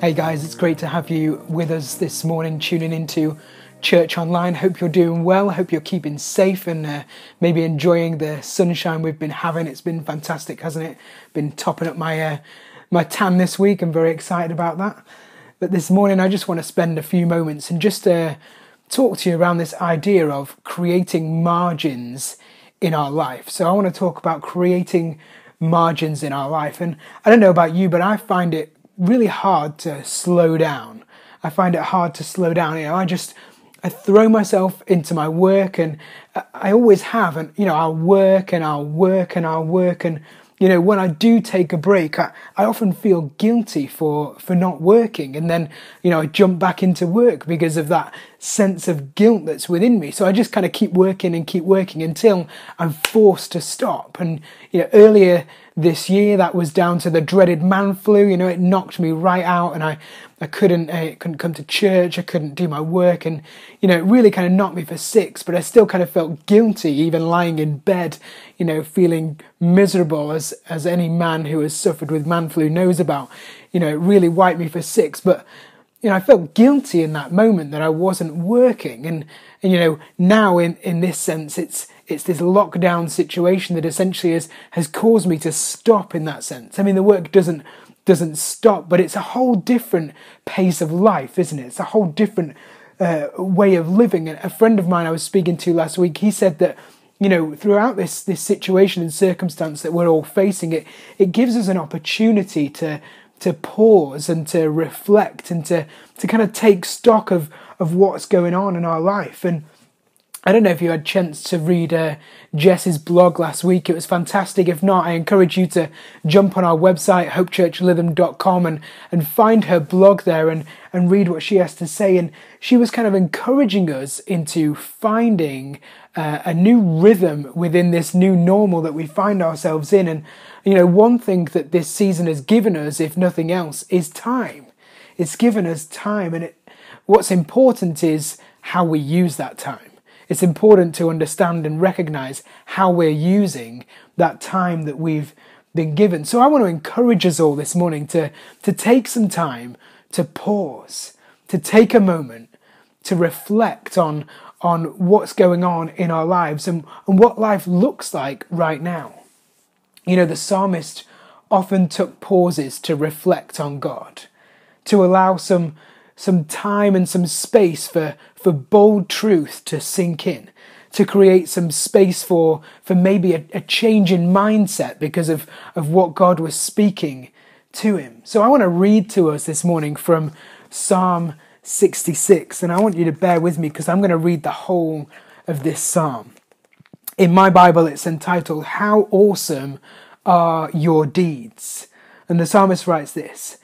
Hey guys, it's great to have you with us this morning, tuning into Church Online. Hope you're doing well. Hope you're keeping safe and uh, maybe enjoying the sunshine we've been having. It's been fantastic, hasn't it? Been topping up my uh, my tan this week. I'm very excited about that. But this morning, I just want to spend a few moments and just uh, talk to you around this idea of creating margins in our life. So I want to talk about creating margins in our life. And I don't know about you, but I find it really hard to slow down. I find it hard to slow down. You know, I just I throw myself into my work, and I always have. And you know, I'll work and I'll work and I'll work, and you know, when I do take a break, I, I often feel guilty for for not working, and then you know, I jump back into work because of that sense of guilt that's within me. So I just kind of keep working and keep working until I'm forced to stop. And you know, earlier this year. That was down to the dreaded man flu. You know, it knocked me right out, and I, I couldn't, I uh, couldn't come to church. I couldn't do my work, and you know, it really kind of knocked me for six. But I still kind of felt guilty, even lying in bed. You know, feeling miserable, as as any man who has suffered with man flu knows about. You know, it really wiped me for six. But you know, I felt guilty in that moment that I wasn't working, and and you know, now in in this sense, it's it's this lockdown situation that essentially has has caused me to stop in that sense. I mean, the work doesn't doesn't stop, but it's a whole different pace of life, isn't it? It's a whole different uh, way of living. And a friend of mine I was speaking to last week, he said that you know throughout this this situation and circumstance that we're all facing, it it gives us an opportunity to to pause and to reflect and to to kind of take stock of of what's going on in our life and I don't know if you had a chance to read uh, Jess's blog last week. It was fantastic. If not, I encourage you to jump on our website, hopechurchlytham.com, and, and find her blog there and, and read what she has to say. And she was kind of encouraging us into finding uh, a new rhythm within this new normal that we find ourselves in. And, you know, one thing that this season has given us, if nothing else, is time. It's given us time. And it, what's important is how we use that time it's important to understand and recognize how we're using that time that we've been given. So I want to encourage us all this morning to, to take some time to pause, to take a moment to reflect on, on what's going on in our lives and, and what life looks like right now. You know, the psalmist often took pauses to reflect on God, to allow some some time and some space for, for bold truth to sink in, to create some space for, for maybe a, a change in mindset because of, of what God was speaking to him. So I want to read to us this morning from Psalm 66, and I want you to bear with me because I'm going to read the whole of this psalm. In my Bible, it's entitled, How Awesome Are Your Deeds? And the psalmist writes this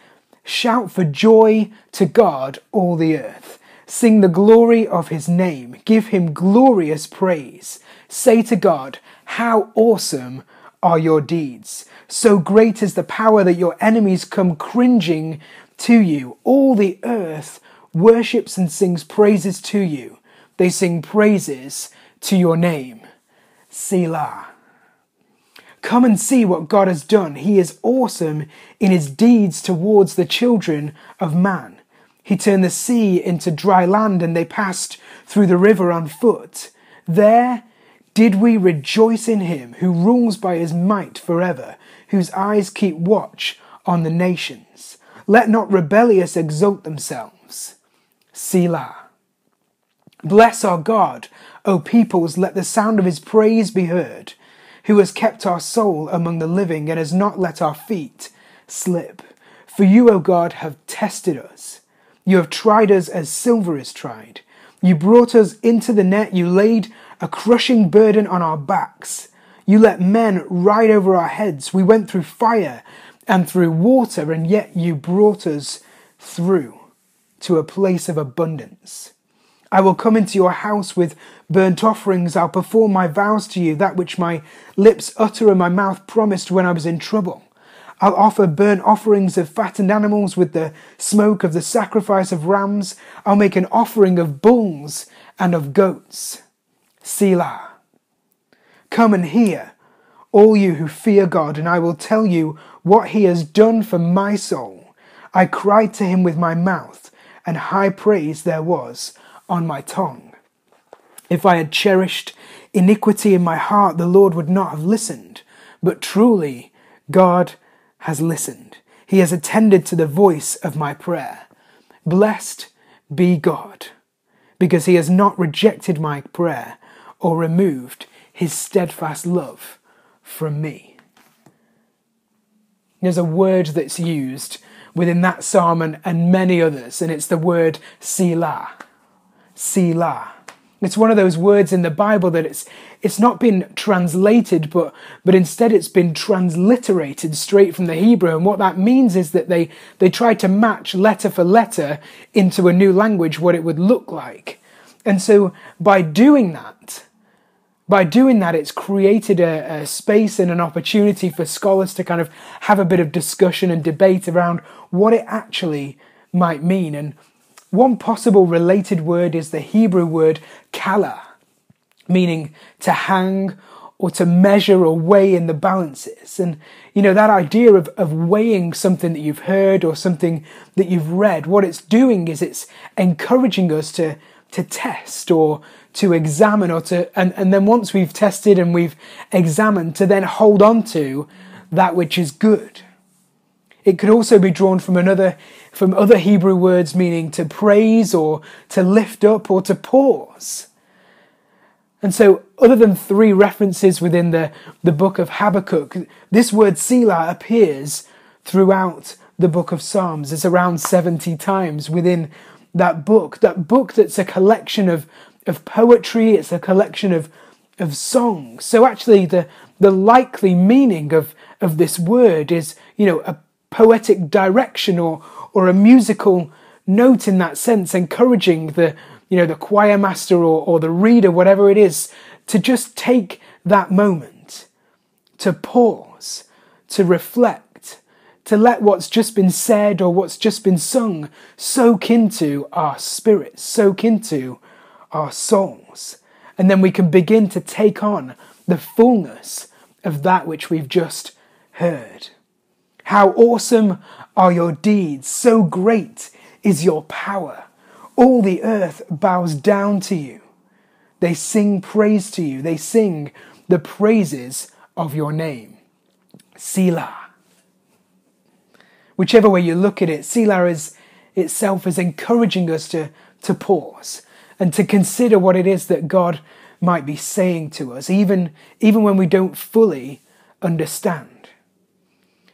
Shout for joy to God, all the earth. Sing the glory of his name. Give him glorious praise. Say to God, How awesome are your deeds! So great is the power that your enemies come cringing to you. All the earth worships and sings praises to you. They sing praises to your name. Selah. Come and see what God has done. He is awesome in his deeds towards the children of man. He turned the sea into dry land and they passed through the river on foot. There did we rejoice in him who rules by his might forever, whose eyes keep watch on the nations. Let not rebellious exalt themselves. Selah. Bless our God, O peoples, let the sound of his praise be heard who has kept our soul among the living and has not let our feet slip. For you, O God, have tested us. You have tried us as silver is tried. You brought us into the net. You laid a crushing burden on our backs. You let men ride over our heads. We went through fire and through water, and yet you brought us through to a place of abundance. I will come into your house with burnt offerings. I'll perform my vows to you, that which my lips utter and my mouth promised when I was in trouble. I'll offer burnt offerings of fattened animals with the smoke of the sacrifice of rams. I'll make an offering of bulls and of goats. Selah. Come and hear, all you who fear God, and I will tell you what he has done for my soul. I cried to him with my mouth, and high praise there was on my tongue. If I had cherished iniquity in my heart, the Lord would not have listened. But truly, God has listened. He has attended to the voice of my prayer. Blessed be God, because he has not rejected my prayer or removed his steadfast love from me. There's a word that's used within that psalm and, and many others, and it's the word Selah. Selah. It's one of those words in the Bible that it's it's not been translated, but but instead it's been transliterated straight from the Hebrew. And what that means is that they they try to match letter for letter into a new language what it would look like. And so by doing that, by doing that, it's created a, a, space and an opportunity for scholars to kind of have a bit of discussion and debate around what it actually might mean. And one possible related word is the Hebrew word kala, meaning to hang or to measure or weigh in the balances. And, you know, that idea of, of weighing something that you've heard or something that you've read, what it's doing is it's encouraging us to, to test or to examine or to, and, and then once we've tested and we've examined, to then hold on to that which is good. It could also be drawn from another from other Hebrew words meaning to praise or to lift up or to pause. And so, other than three references within the, the book of Habakkuk, this word Selah appears throughout the book of Psalms. It's around 70 times within that book. That book that's a collection of, of poetry, it's a collection of, of songs. So, actually, the, the likely meaning of, of this word is, you know, a poetic direction or, or a musical note in that sense, encouraging the, you know, the choir master or, or the reader, whatever it is, to just take that moment, to pause, to reflect, to let what's just been said or what's just been sung soak into our spirits, soak into our souls. And then we can begin to take on the fullness of that which we've just heard. How awesome are your deeds, so great is your power. All the earth bows down to you. They sing praise to you, they sing the praises of your name. Selah. Whichever way you look at it, Selah is itself is encouraging us to, to pause and to consider what it is that God might be saying to us, even, even when we don't fully understand.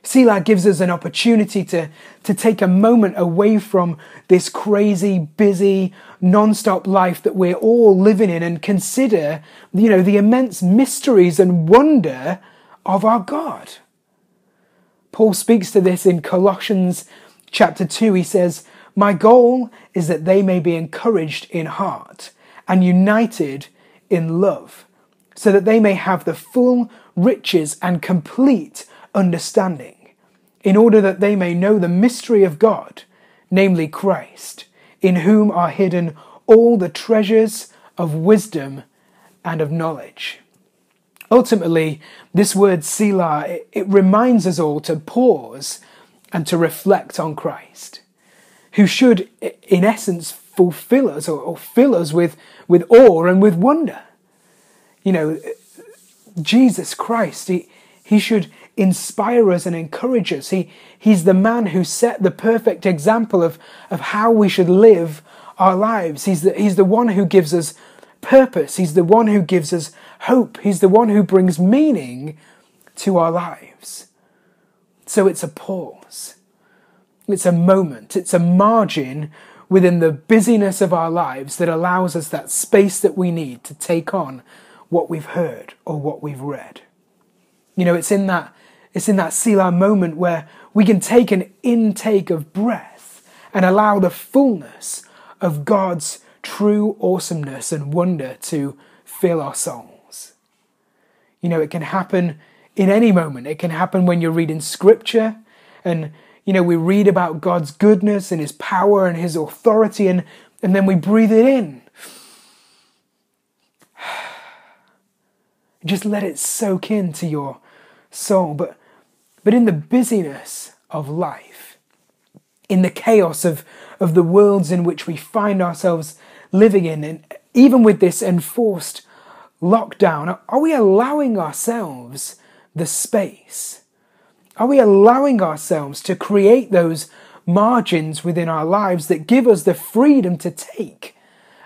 Selah gives us an opportunity to, to take a moment away from this crazy, busy, non-stop life that we're all living in and consider, you know, the immense mysteries and wonder of our God. Paul speaks to this in Colossians chapter 2. He says, My goal is that they may be encouraged in heart and united in love, so that they may have the full riches and complete understanding, in order that they may know the mystery of God, namely Christ, in whom are hidden all the treasures of wisdom and of knowledge. Ultimately, this word Selah, it, it reminds us all to pause and to reflect on Christ, who should, in essence, fulfill us or, or fill us with, with awe and with wonder. You know, Jesus Christ, he, he should inspire us and encourage us. He, he's the man who set the perfect example of, of how we should live our lives. He's the, he's the one who gives us purpose. He's the one who gives us hope. He's the one who brings meaning to our lives. So it's a pause. It's a moment. It's a margin within the busyness of our lives that allows us that space that we need to take on what we've heard or what we've read. You know, it's in that it's in that Selah moment where we can take an intake of breath and allow the fullness of God's true awesomeness and wonder to fill our souls. You know, it can happen in any moment. It can happen when you're reading scripture and, you know, we read about God's goodness and his power and his authority and, and then we breathe it in. Just let it soak into your soul. But, but in the busyness of life, in the chaos of, of the worlds in which we find ourselves living in, and even with this enforced lockdown, are we allowing ourselves the space? Are we allowing ourselves to create those margins within our lives that give us the freedom to take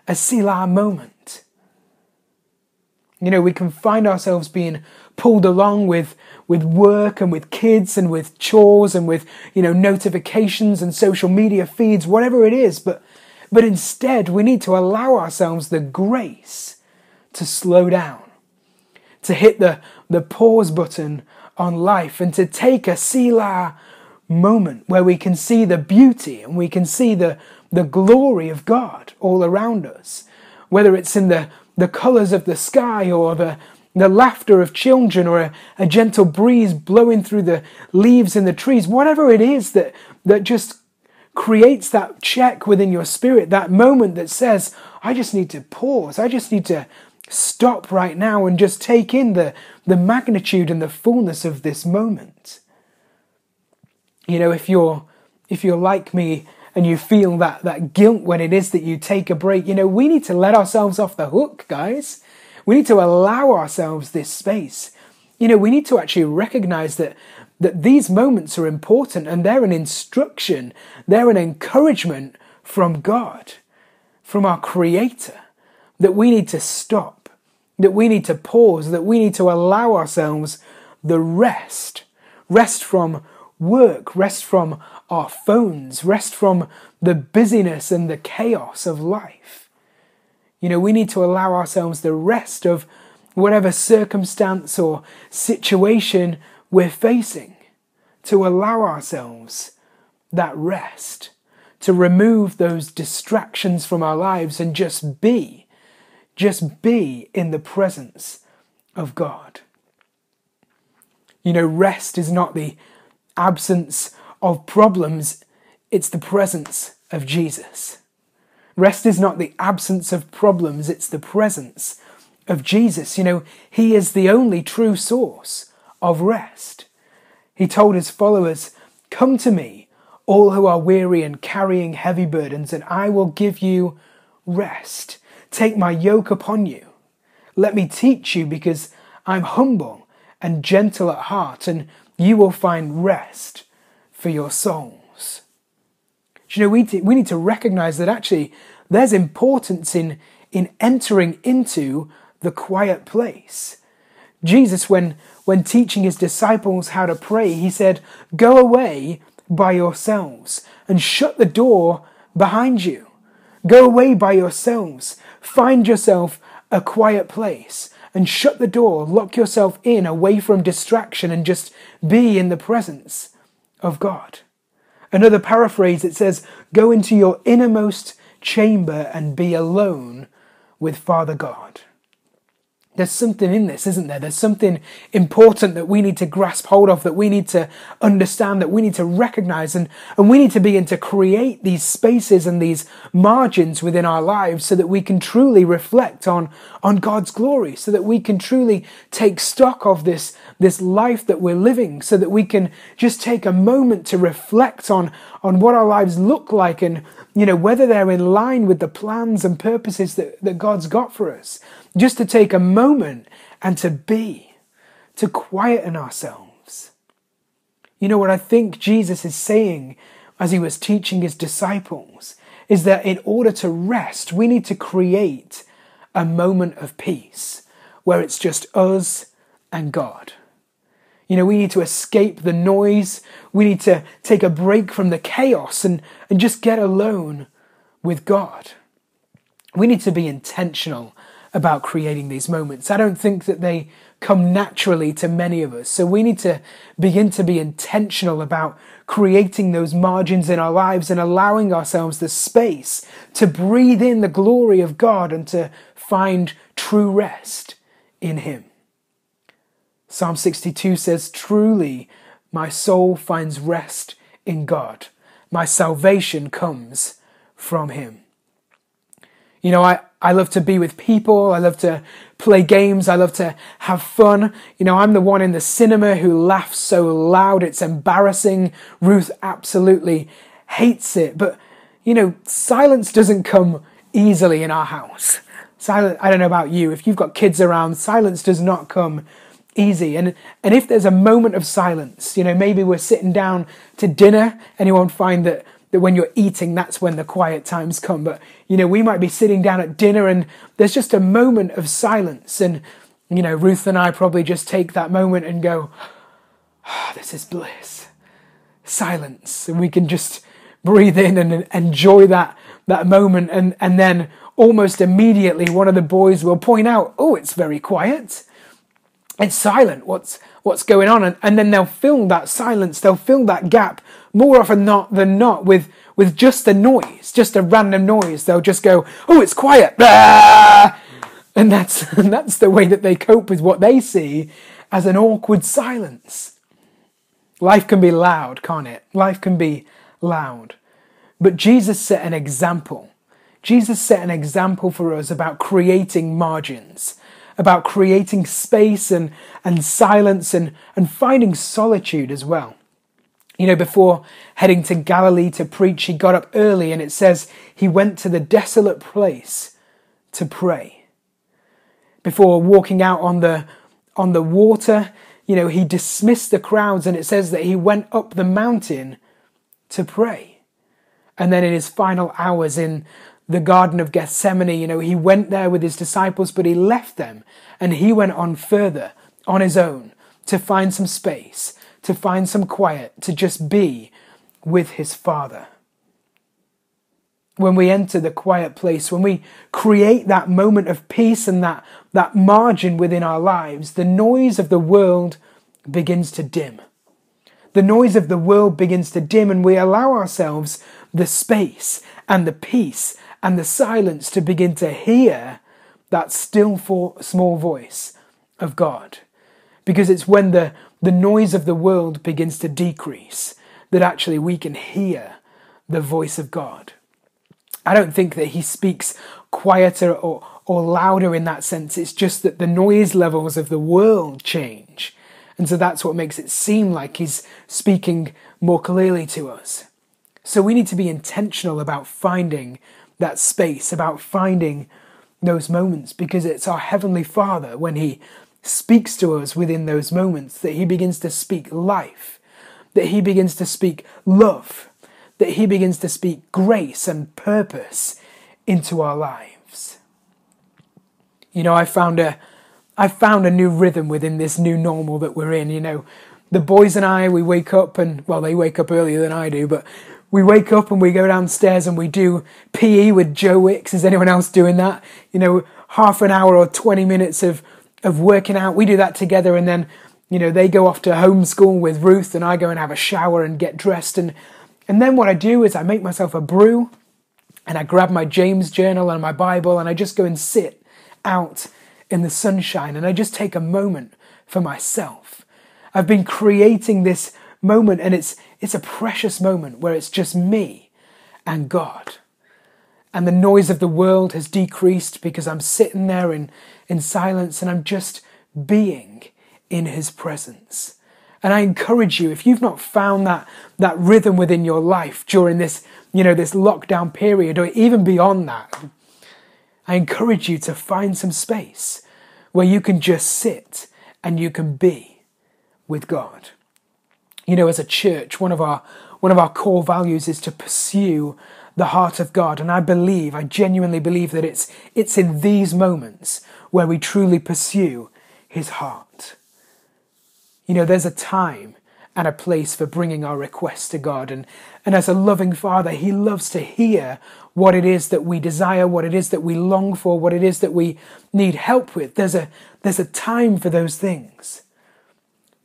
a Selah moment? You know, we can find ourselves being pulled along with, with work and with kids and with chores and with, you know, notifications and social media feeds, whatever it is. But, but instead, we need to allow ourselves the grace to slow down, to hit the, the pause button on life and to take a Selah moment where we can see the beauty and we can see the, the glory of God all around us, whether it's in the the colors of the sky or the, the laughter of children or a, a gentle breeze blowing through the leaves in the trees, whatever it is that, that just creates that check within your spirit, that moment that says, I just need to pause, I just need to stop right now and just take in the, the magnitude and the fullness of this moment. You know, if you're if you're like me and you feel that, that guilt when it is that you take a break, you know, we need to let ourselves off the hook, guys. We need to allow ourselves this space. You know, we need to actually recognize that that these moments are important and they're an instruction, they're an encouragement from God, from our Creator, that we need to stop, that we need to pause, that we need to allow ourselves the rest, rest from work, rest from our phones, rest from the busyness and the chaos of life. You know, we need to allow ourselves the rest of whatever circumstance or situation we're facing, to allow ourselves that rest, to remove those distractions from our lives and just be, just be in the presence of God. You know, rest is not the absence of problems, it's the presence of Jesus. Rest is not the absence of problems, it's the presence of Jesus. You know, He is the only true source of rest. He told His followers, Come to me, all who are weary and carrying heavy burdens, and I will give you rest. Take my yoke upon you. Let me teach you, because I'm humble and gentle at heart, and you will find rest for your souls. You know, we, we need to recognize that actually there's importance in, in entering into the quiet place. Jesus, when, when teaching his disciples how to pray, he said, Go away by yourselves and shut the door behind you. Go away by yourselves. Find yourself a quiet place and shut the door, lock yourself in away from distraction and just be in the presence of God. Another paraphrase, it says, Go into your innermost chamber and be alone with Father God. There's something in this, isn't there? There's something important that we need to grasp hold of, that we need to understand, that we need to recognize, and, and we need to begin to create these spaces and these margins within our lives so that we can truly reflect on, on God's glory, so that we can truly take stock of this, this life that we're living, so that we can just take a moment to reflect on, on what our lives look like and you know whether they're in line with the plans and purposes that, that God's got for us just to take a moment and to be, to quieten ourselves. You know what I think Jesus is saying as he was teaching his disciples is that in order to rest, we need to create a moment of peace where it's just us and God. You know, we need to escape the noise. We need to take a break from the chaos and, and just get alone with God. We need to be intentional about creating these moments. I don't think that they come naturally to many of us. So we need to begin to be intentional about creating those margins in our lives and allowing ourselves the space to breathe in the glory of God and to find true rest in Him. Psalm 62 says, Truly, my soul finds rest in God. My salvation comes from Him. You know, I, I love to be with people. I love to play games. I love to have fun. You know, I'm the one in the cinema who laughs so loud it's embarrassing. Ruth absolutely hates it. But, you know, silence doesn't come easily in our house. Silence, I don't know about you, if you've got kids around, silence does not come easy. And, and if there's a moment of silence, you know, maybe we're sitting down to dinner and you won't find that, that when you're eating, that's when the quiet times come. But, you know, we might be sitting down at dinner and there's just a moment of silence. And, you know, Ruth and I probably just take that moment and go, oh, this is bliss. Silence. And we can just breathe in and enjoy that, that moment. And, and then almost immediately, one of the boys will point out, oh, it's very quiet it's silent. What's what's going on? And, and then they'll fill that silence. They'll fill that gap more often not than not with with just a noise, just a random noise. They'll just go, "Oh, it's quiet," ah! and that's and that's the way that they cope with what they see as an awkward silence. Life can be loud, can't it? Life can be loud. But Jesus set an example. Jesus set an example for us about creating margins about creating space and, and silence and, and finding solitude as well. You know, before heading to Galilee to preach, he got up early and it says he went to the desolate place to pray. Before walking out on the, on the water, you know, he dismissed the crowds and it says that he went up the mountain to pray. And then in his final hours in the Garden of Gethsemane. You know, he went there with his disciples, but he left them and he went on further on his own to find some space, to find some quiet, to just be with his Father. When we enter the quiet place, when we create that moment of peace and that, that margin within our lives, the noise of the world begins to dim. The noise of the world begins to dim, and we allow ourselves the space and the peace and the silence to begin to hear that still small voice of God. Because it's when the, the noise of the world begins to decrease that actually we can hear the voice of God. I don't think that he speaks quieter or, or louder in that sense. It's just that the noise levels of the world change. And so that's what makes it seem like he's speaking more clearly to us. So we need to be intentional about finding that space, about finding those moments, because it's our Heavenly Father when He speaks to us within those moments that He begins to speak life, that He begins to speak love, that He begins to speak grace and purpose into our lives. You know, I found a I found a new rhythm within this new normal that we're in. You know, the boys and I, we wake up and, well, they wake up earlier than I do, but we wake up and we go downstairs and we do PE with Joe Wicks. Is anyone else doing that? You know, half an hour or 20 minutes of, of working out. We do that together and then, you know, they go off to homeschool with Ruth and I go and have a shower and get dressed. And, and then what I do is I make myself a brew and I grab my James journal and my Bible and I just go and sit out in the sunshine and I just take a moment for myself. I've been creating this moment and it's it's a precious moment where it's just me and God. And the noise of the world has decreased because I'm sitting there in, in silence and I'm just being in his presence. And I encourage you, if you've not found that, that rhythm within your life during this, you know, this lockdown period or even beyond that, I encourage you to find some space where you can just sit and you can be with God you know, as a church, one of our one of our core values is to pursue the heart of God. And I believe, I genuinely believe that it's it's in these moments where we truly pursue his heart. You know, there's a time and a place for bringing our requests to God. And, and as a loving Father, He loves to hear what it is that we desire, what it is that we long for, what it is that we need help with. There's a, there's a time for those things.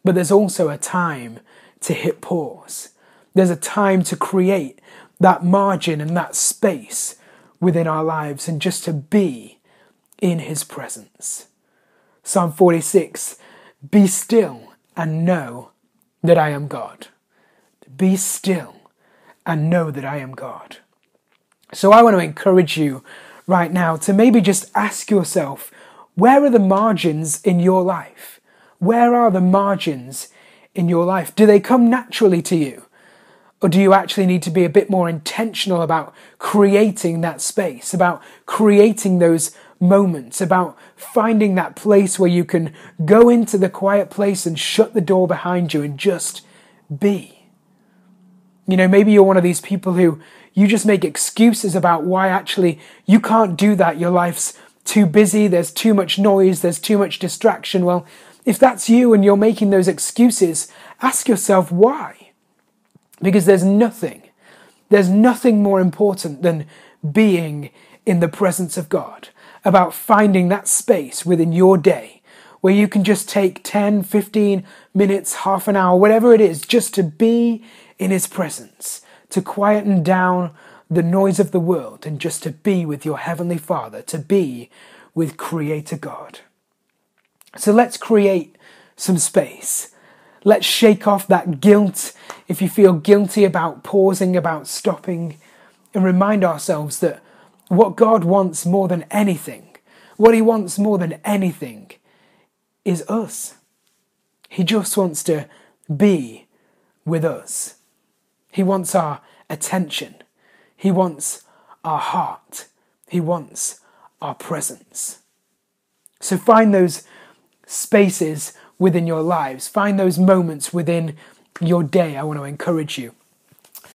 But there's also a time to hit pause. There's a time to create that margin and that space within our lives and just to be in His presence. Psalm 46 Be still and know that I am God. Be still and know that I am God. So I want to encourage you right now to maybe just ask yourself where are the margins in your life? Where are the margins in your life? Do they come naturally to you? Or do you actually need to be a bit more intentional about creating that space, about creating those moments, about finding that place where you can go into the quiet place and shut the door behind you and just be? You know, maybe you're one of these people who you just make excuses about why actually you can't do that. Your life's too busy, there's too much noise, there's too much distraction. Well, if that's you and you're making those excuses, ask yourself why. Because there's nothing, there's nothing more important than being in the presence of God, about finding that space within your day where you can just take 10, 15 minutes, half an hour, whatever it is, just to be in His presence, to quieten down the noise of the world and just to be with your Heavenly Father, to be with Creator God. So let's create some space. Let's shake off that guilt if you feel guilty about pausing, about stopping, and remind ourselves that what God wants more than anything, what He wants more than anything, is us. He just wants to be with us. He wants our attention. He wants our heart. He wants our presence. So find those spaces within your lives, find those moments within your day. I want to encourage you